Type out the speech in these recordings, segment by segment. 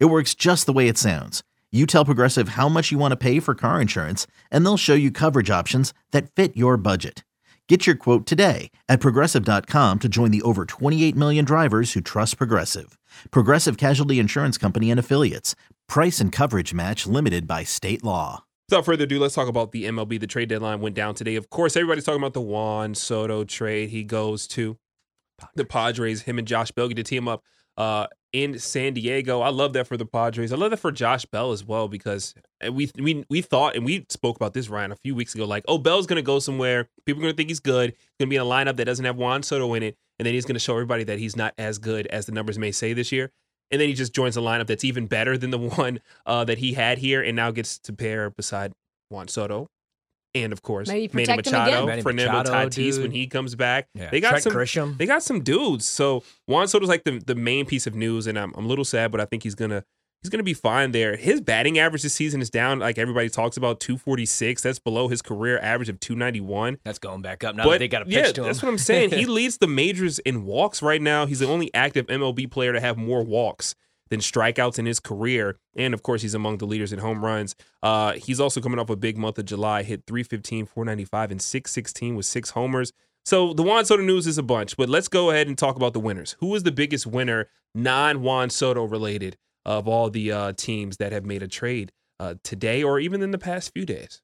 It works just the way it sounds. You tell Progressive how much you want to pay for car insurance, and they'll show you coverage options that fit your budget. Get your quote today at progressive.com to join the over 28 million drivers who trust Progressive. Progressive Casualty Insurance Company and Affiliates. Price and coverage match limited by state law. Without further ado, let's talk about the MLB. The trade deadline went down today. Of course, everybody's talking about the Juan Soto trade. He goes to the Padres. Him and Josh Bell get to team up uh, in San Diego. I love that for the Padres. I love that for Josh Bell as well because we we we thought and we spoke about this Ryan a few weeks ago. Like, oh, Bell's gonna go somewhere. People are gonna think he's good. He's gonna be in a lineup that doesn't have Juan Soto in it, and then he's gonna show everybody that he's not as good as the numbers may say this year. And then he just joins a lineup that's even better than the one uh, that he had here, and now gets to pair beside Juan Soto and of course Maybe Manny Machado, again. Fernando Machado, Tatis dude. when he comes back. Yeah. They got Trent some Grisham. They got some dudes. So Juan Soto's like the, the main piece of news, and I'm, I'm a little sad, but I think he's gonna he's gonna be fine there. His batting average this season is down, like everybody talks about, 246. That's below his career average of 291. That's going back up now but that they got a pitch yeah, to him. that's what I'm saying. He leads the majors in walks right now. He's the only active MLB player to have more walks than strikeouts in his career. And of course, he's among the leaders in home runs. Uh, he's also coming off a big month of July, hit 315, 495, and 616 with six homers. So the Juan Soto news is a bunch, but let's go ahead and talk about the winners. Who is the biggest winner, non Juan Soto related, of all the uh, teams that have made a trade uh, today or even in the past few days?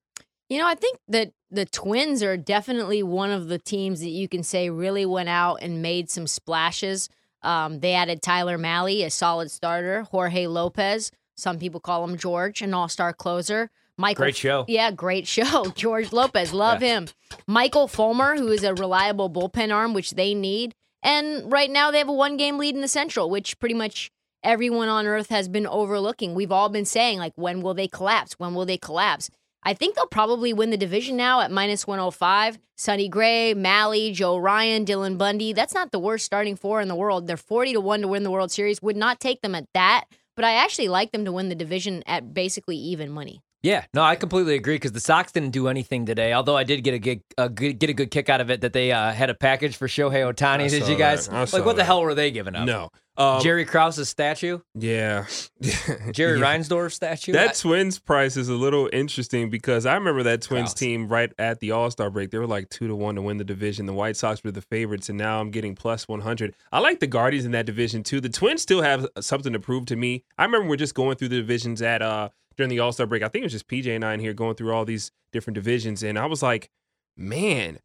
You know, I think that the Twins are definitely one of the teams that you can say really went out and made some splashes. Um, they added Tyler Mahle, a solid starter, Jorge Lopez, some people call him George, an all star closer. Michael, Great show. Yeah, great show. George Lopez, love him. Michael Fulmer, who is a reliable bullpen arm, which they need. And right now they have a one game lead in the Central, which pretty much everyone on earth has been overlooking. We've all been saying, like, when will they collapse? When will they collapse? I think they'll probably win the division now at minus 105. Sonny Gray, Mahle, Joe Ryan, Dylan Bundy. That's not the worst starting four in the world. They're 40 to 1 to win the World Series. Would not take them at that, but I actually like them to win the division at basically even money. Yeah, no, I completely agree because the Sox didn't do anything today. Although I did get a good, a good get a good kick out of it that they uh, had a package for Shohei Ohtani. Did you guys like what the hell were they giving up? No. Um, Jerry Krause's statue, Yeah. Jerry Yeah. Reinsdorf statue. That I- Twins price is a little interesting because I remember that Twins Krause. team right at the All Star break. They were like two to one to win the division. The White Sox were the favorites, and now I'm getting plus 100. I like the Guardians in that division too. The Twins still have something to prove to me. I remember we're just going through the divisions at uh during the All Star break. I think it was just PJ and I in here going through all these different divisions, and I was like, man,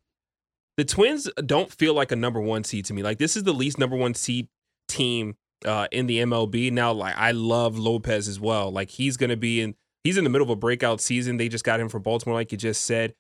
the Twins don't feel like a number one seed to me. Like this is the least number one seed team uh, in the MLB. Now, like I love Lopez as well. Like he's gonna be in. He's in the middle of a breakout season. They just got him from Baltimore, like you just said.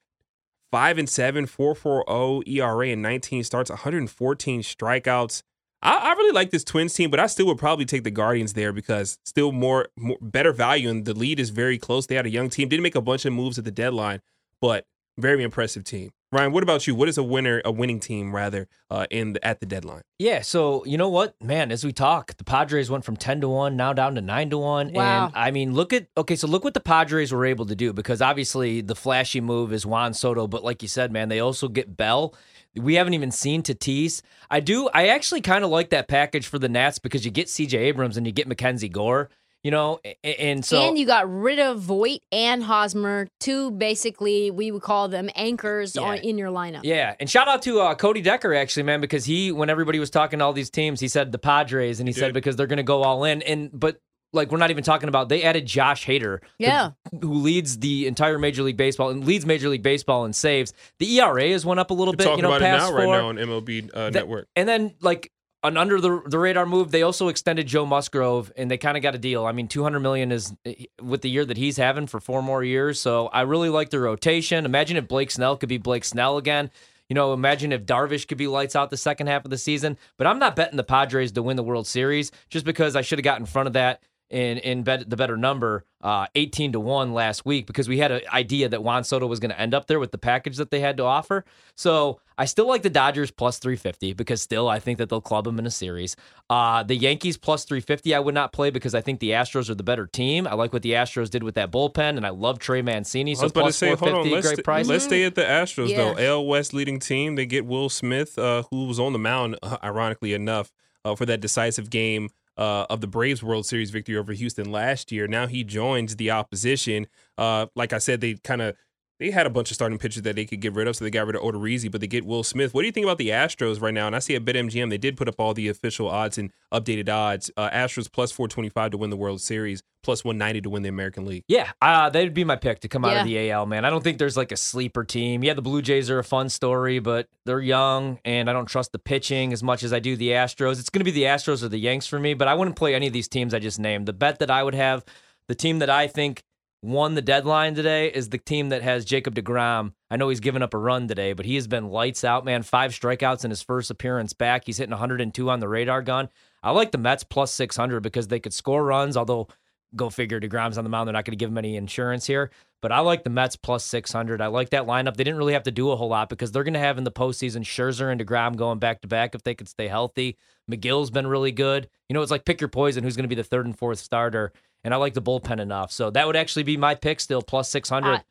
Five and seven, four four zero ERA and 19 starts, 114 strikeouts. I, I really like this Twins team, but I still would probably take the Guardians there because still more, more better value and the lead is very close. They had a young team, didn't make a bunch of moves at the deadline, but very impressive team. Ryan, what about you? What is a winner, a winning team rather, uh, in the, at the deadline? Yeah, so you know what, man? As we talk, the Padres went from ten to one, now down to nine to one. Wow. And I mean, look at okay, so look what the Padres were able to do because obviously the flashy move is Juan Soto, but like you said, man, they also get Bell. We haven't even seen Tatis. I do. I actually kind of like that package for the Nats because you get C.J. Abrams and you get Mackenzie Gore. You know, a- a- and so and you got rid of Voit and Hosmer, two basically we would call them anchors Yeah. on, in your lineup. Yeah, and shout out to uh, Cody Decker actually, man, because he when everybody was talking to all these teams, he said the Padres, and he said did. because they're going to go all in, and but like we're not even talking about they added Josh Hader, the- Yeah. who leads the entire Major League Baseball and leads Major League Baseball in saves. The ERA has went up a little bit, Talk you know, about it past now, right now on MLB uh, That- Network. And then like an under the the radar move, they also extended Joe Musgrove, and they kind of got a deal. I mean, two hundred million is with the year that he's having for four more years. So I really like the rotation. Imagine if Blake Snell could be Blake Snell again. You know, imagine if Darvish could be lights out the second half of the season. But I'm not betting the Padres to win the World Series just because I should have got in front of that. In in bet, the better number, uh, 18 to 1 last week because we had an idea that Juan Soto was going to end up there with the package that they had to offer. So I still like the Dodgers plus 350 because still I think that they'll club them in a series. Uh, the Yankees plus 350 I would not play because I think the Astros are the better team. I like what the Astros did with that bullpen, and I love Trey Mancini. So was about to plus say, hold 450, on, let's, great price. let's stay at the Astros Yeah. though. AL West leading team. They get Will Smith, uh, who was on the mound, uh, ironically enough, uh, for that decisive game uh, of the Braves World Series victory over Houston last year. Now he joins the opposition. Uh, like I said, they kind of they had a bunch of starting pitchers that they could get rid of, so they got rid of Odorizzi, but they get Will Smith. What do you think about the Astros right now? And I see at BetMGM they did put up all the official odds and updated odds. Uh, Astros plus four twenty five to win the World Series, plus one ninety to win the American League. Yeah, uh, that'd be my pick to come out of the AL, man. I don't think there's like a sleeper team. Yeah, the Blue Jays are a fun story, but they're young, and I don't trust the pitching as much as I do the Astros. It's going to be the Astros or the Yanks for me, but I wouldn't play any of these teams I just named. The bet that I would have, the team that I think won the deadline today is the team that has Jacob DeGrom. I know he's given up a run today, but he has been lights out, man. Five strikeouts in his first appearance back. He's hitting 102 on the radar gun. I like the Mets plus 600 because they could score runs, although go figure DeGrom's on the mound. They're not going to give him any insurance here. But I like the Mets plus 600. I like that lineup. They didn't really have to do a whole lot because they're going to have in the postseason Scherzer and DeGrom going back to back if they could stay healthy. Megill's been really good. You know, it's like pick your poison who's going to be the third and fourth starter. And I like the bullpen enough. So that would actually be my pick still plus 600. I-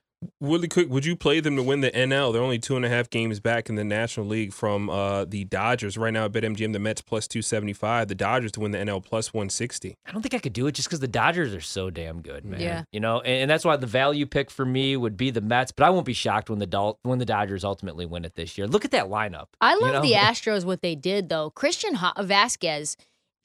Really quick, would you play them to win the NL? They're only two and a half games back in the National League from uh, the Dodgers. Right now, at BetMGM, the Mets plus 275, the Dodgers to win the NL plus 160. I don't think I could do it just because the Dodgers are so damn good, man. Yeah. You know, and, and that's why the value pick for me would be the Mets. But I won't be shocked when the Dol- when the Dodgers ultimately win it this year. Look at that lineup. I you love know? the Astros what they did though. Christian Ha- Vazquez,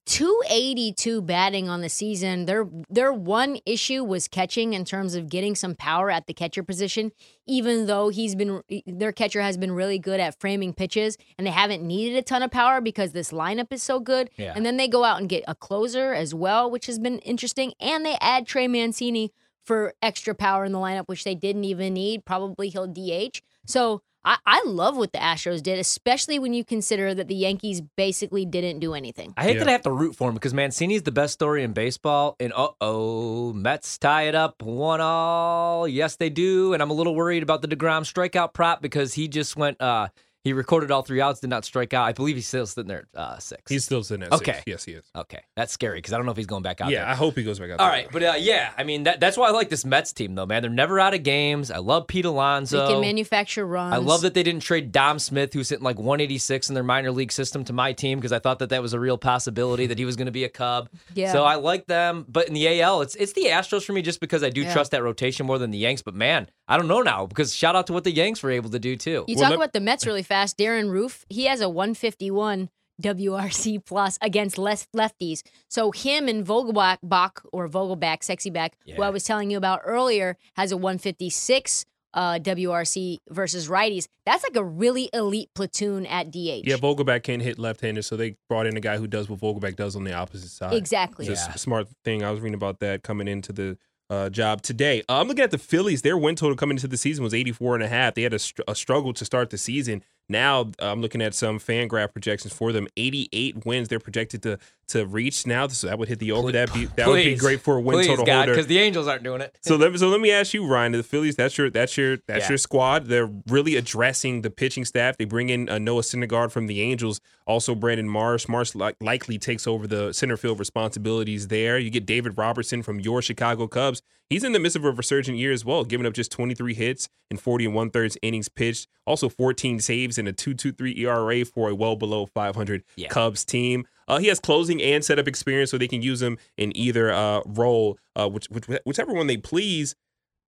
282 batting on the season. Their their one issue was catching in terms of getting some power at the catcher position. Even though he's been their catcher has been really good at framing pitches, and they haven't needed a ton of power because this lineup is so good. Yeah. And then they go out and get a closer as well, which has been interesting. And they add Trey Mancini for extra power in the lineup, which they didn't even need. Probably he'll DH. So I, I love what the Astros did, especially when you consider that the Yankees basically didn't do anything. I hate Yeah. that I have to root for him because Mancini's the best story in baseball. And uh oh, Mets tie it up one all. Yes, they do. And I'm a little worried about the Degrom strikeout prop because he just went. uh He recorded all three outs, did not strike out. I believe he's still sitting there at uh, six. He's still sitting at Okay. six. Yes, he is. okay. That's scary because I don't know if he's going back out. Yeah, there. I hope he goes back out All there. right, but uh, yeah, I mean that, that's why I like this Mets team though, man. They're never out of games. I love Pete They Alonso. can manufacture runs. I love that they didn't trade Dom Smith, who's hitting like 186 in their minor league system, to my team because I thought that that was a real possibility that he was going to be a Cub. Yeah. So I like them, but in the AL, it's it's the Astros for me just because I do Yeah. trust that rotation more than the Yanks. But man, I don't know now because shout out to what the Yanks were able to do too. You Well, talk let- about the Mets really fast. Darin Ruf, he has a 151 WRC plus against less lefties. So him and Vogelbach Bach, or Vogelback, sexy back, who I was telling you about earlier, has a 156 uh, WRC versus righties. That's like a really elite platoon at DH. Yeah, Vogelback can't hit left-handed, so they brought in a guy who does what Vogelback does on the opposite side. exactly. It's Yeah. s- smart thing. I was reading about that coming into the uh, job today. Uh, I'm looking at the Phillies. Their win total coming into the season was 84 and a half. They had a, str- a struggle to start the season. Now uh, I'm looking at some fan graph projections for them. 88 wins they're projected to to reach now. So that would hit the over. That be that would be great for a win Please, total God, holder. because the Angels aren't doing it. So let me so let me ask you, Ryan. The Phillies, that's your that's your that's Yeah. your squad. They're really addressing the pitching staff. They bring in uh, Noah Syndergaard from the Angels, also Brandon Marsh. Marsh li- likely takes over the center field responsibilities there. You get David Robertson from your Chicago Cubs. He's in the midst of a resurgent year as well, giving up just 23 hits and 40 and one thirds innings pitched. Also 14 saves and a 2.23 ERA for a well below 500 Yeah. Cubs team. Uh, he has closing and setup experience, so they can use him in either uh, role, uh, which, which whichever one they please.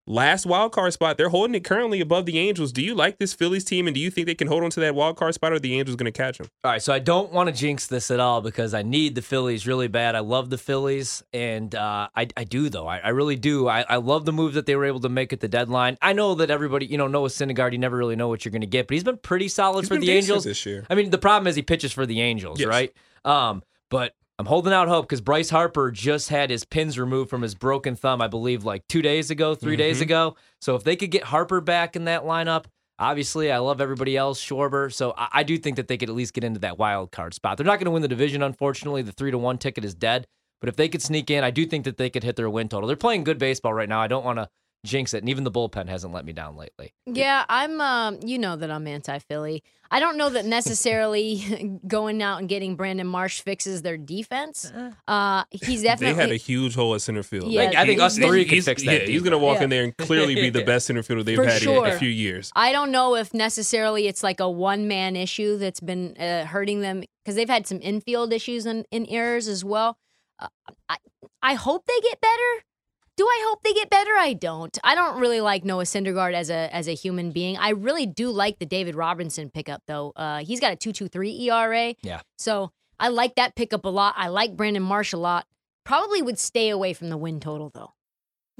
Last wild card spot, they're holding it currently above the Angels. Do you like this Phillies team, and do you think they can hold on to that wild card spot, or the Angels going to catch them? All right, so I don't want to jinx this at all because I need the Phillies really bad. I love the Phillies, and uh, I, I do though. I, I really do. I, I love the move that they were able to make at the deadline. I know that everybody, you know, Noah Syndergaard, you never really know what you're going to get, but he's been pretty solid He's for the Angels this year. I mean, the problem is he pitches for the Angels, Yes. right? Um, but I'm holding out hope because Bryce Harper just had his pins removed from his broken thumb, I believe, like two days ago, 3 days Mhm. ago. So if they could get Harper back in that lineup, obviously I love everybody else, Schwarber. So I, I do think that they could at least get into that wild card spot. They're not going to win the division, unfortunately. The three to one ticket is dead. But if they could sneak in, I do think that they could hit their win total. They're playing good baseball right now. I don't want to jinx it, and even the bullpen hasn't let me down lately. Yeah, I'm. Um, you know that I'm anti-Philly. I don't know that necessarily going out and getting Brandon Marsh fixes their defense. Uh, he's definitely They definitely. had a huge hole at center field. Yeah, Like, I think us three could he's- fix that. Yeah, he's gonna walk Yeah. in there and clearly be the best center fielder they've For had in a few years. I don't know if necessarily it's like a one man issue that's been uh, hurting them because they've had some infield issues and in errors as well. Uh, I I hope they get better. Do I hope they get better? I don't. I don't really like Noah Syndergaard as a as a human being. I really do like the David Robinson pickup though. Uh, he's got a two two three ERA. Yeah. So I like that pickup a lot. I like Brandon Marsh a lot. Probably would stay away from the win total though.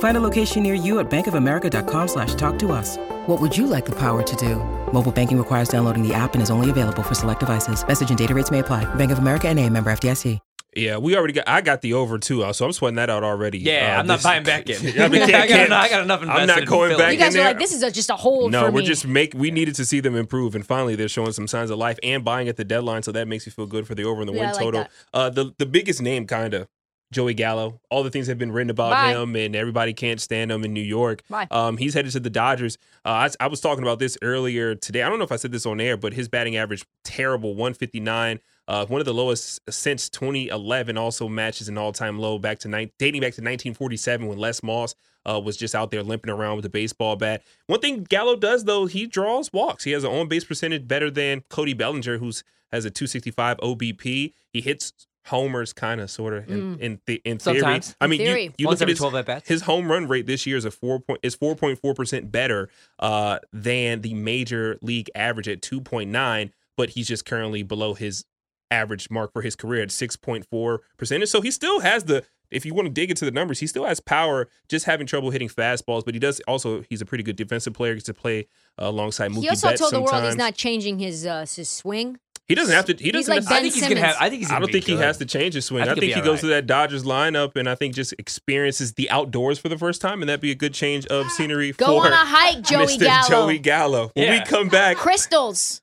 Find a location near you at bankofamerica.com slash talk to us. What would you like the power to do? Mobile banking requires downloading the app and is only available for select devices. Message and data rates may apply. Bank of America and a member FDIC. Yeah, we already got. I got the over too, uh, so I'm sweating that out already. Yeah, Uh, I'm not buying back in. I, mean, can't- I got can't- enough- I got enough I'm not going Philly. back You guys in are there. like, this is a, just a hold no, for we're me. just make. We needed to see them improve, and finally they're showing some signs of life and buying at the deadline. So that makes me feel good for the over and the Yeah, win I like total. that. Uh, the the biggest name, kind of Joey Gallo. All the things have been written about Bye. him, and everybody can't stand him in New York. Um, he's headed to the Dodgers. Uh, I, I was talking about this earlier today. I don't know if I said this on air, but his batting average terrible, 159. Uh, one of the lowest since 2011. Also matches an all-time low back to nine, dating back to 1947 when Les Moss uh, was just out there limping around with a baseball bat. One thing Gallo does though, he draws walks. He has an on-base percentage better than Cody Bellinger, who's has a 265 OBP. He hits homers kind of sort of in in, the, in theory. Sometimes. I In mean, theory. you, you look at his, 12 at-bats. his home run rate this year is a four point is four point four percent better uh, than the major league average at two point nine, but he's just currently below his average mark for his career at six point four percent. So he still has the if you want to dig into the numbers, he still has power, just having trouble hitting fastballs. But he does also he's a pretty good defensive player. He gets to play uh, alongside Mookie he also Betts told the world he's not changing his uh, his swing. He doesn't have to. He doesn't. like have- I think he's gonna have. I think he's. I don't be think he has to change his swing. I I think think, he'll he be goes to that Dodgers lineup and I think just experiences the outdoors for the first time, and that'd be a good change of scenery for him. Go for on a hike, Joey Mr. Gallo. Joey Gallo. When we come back, Crystals.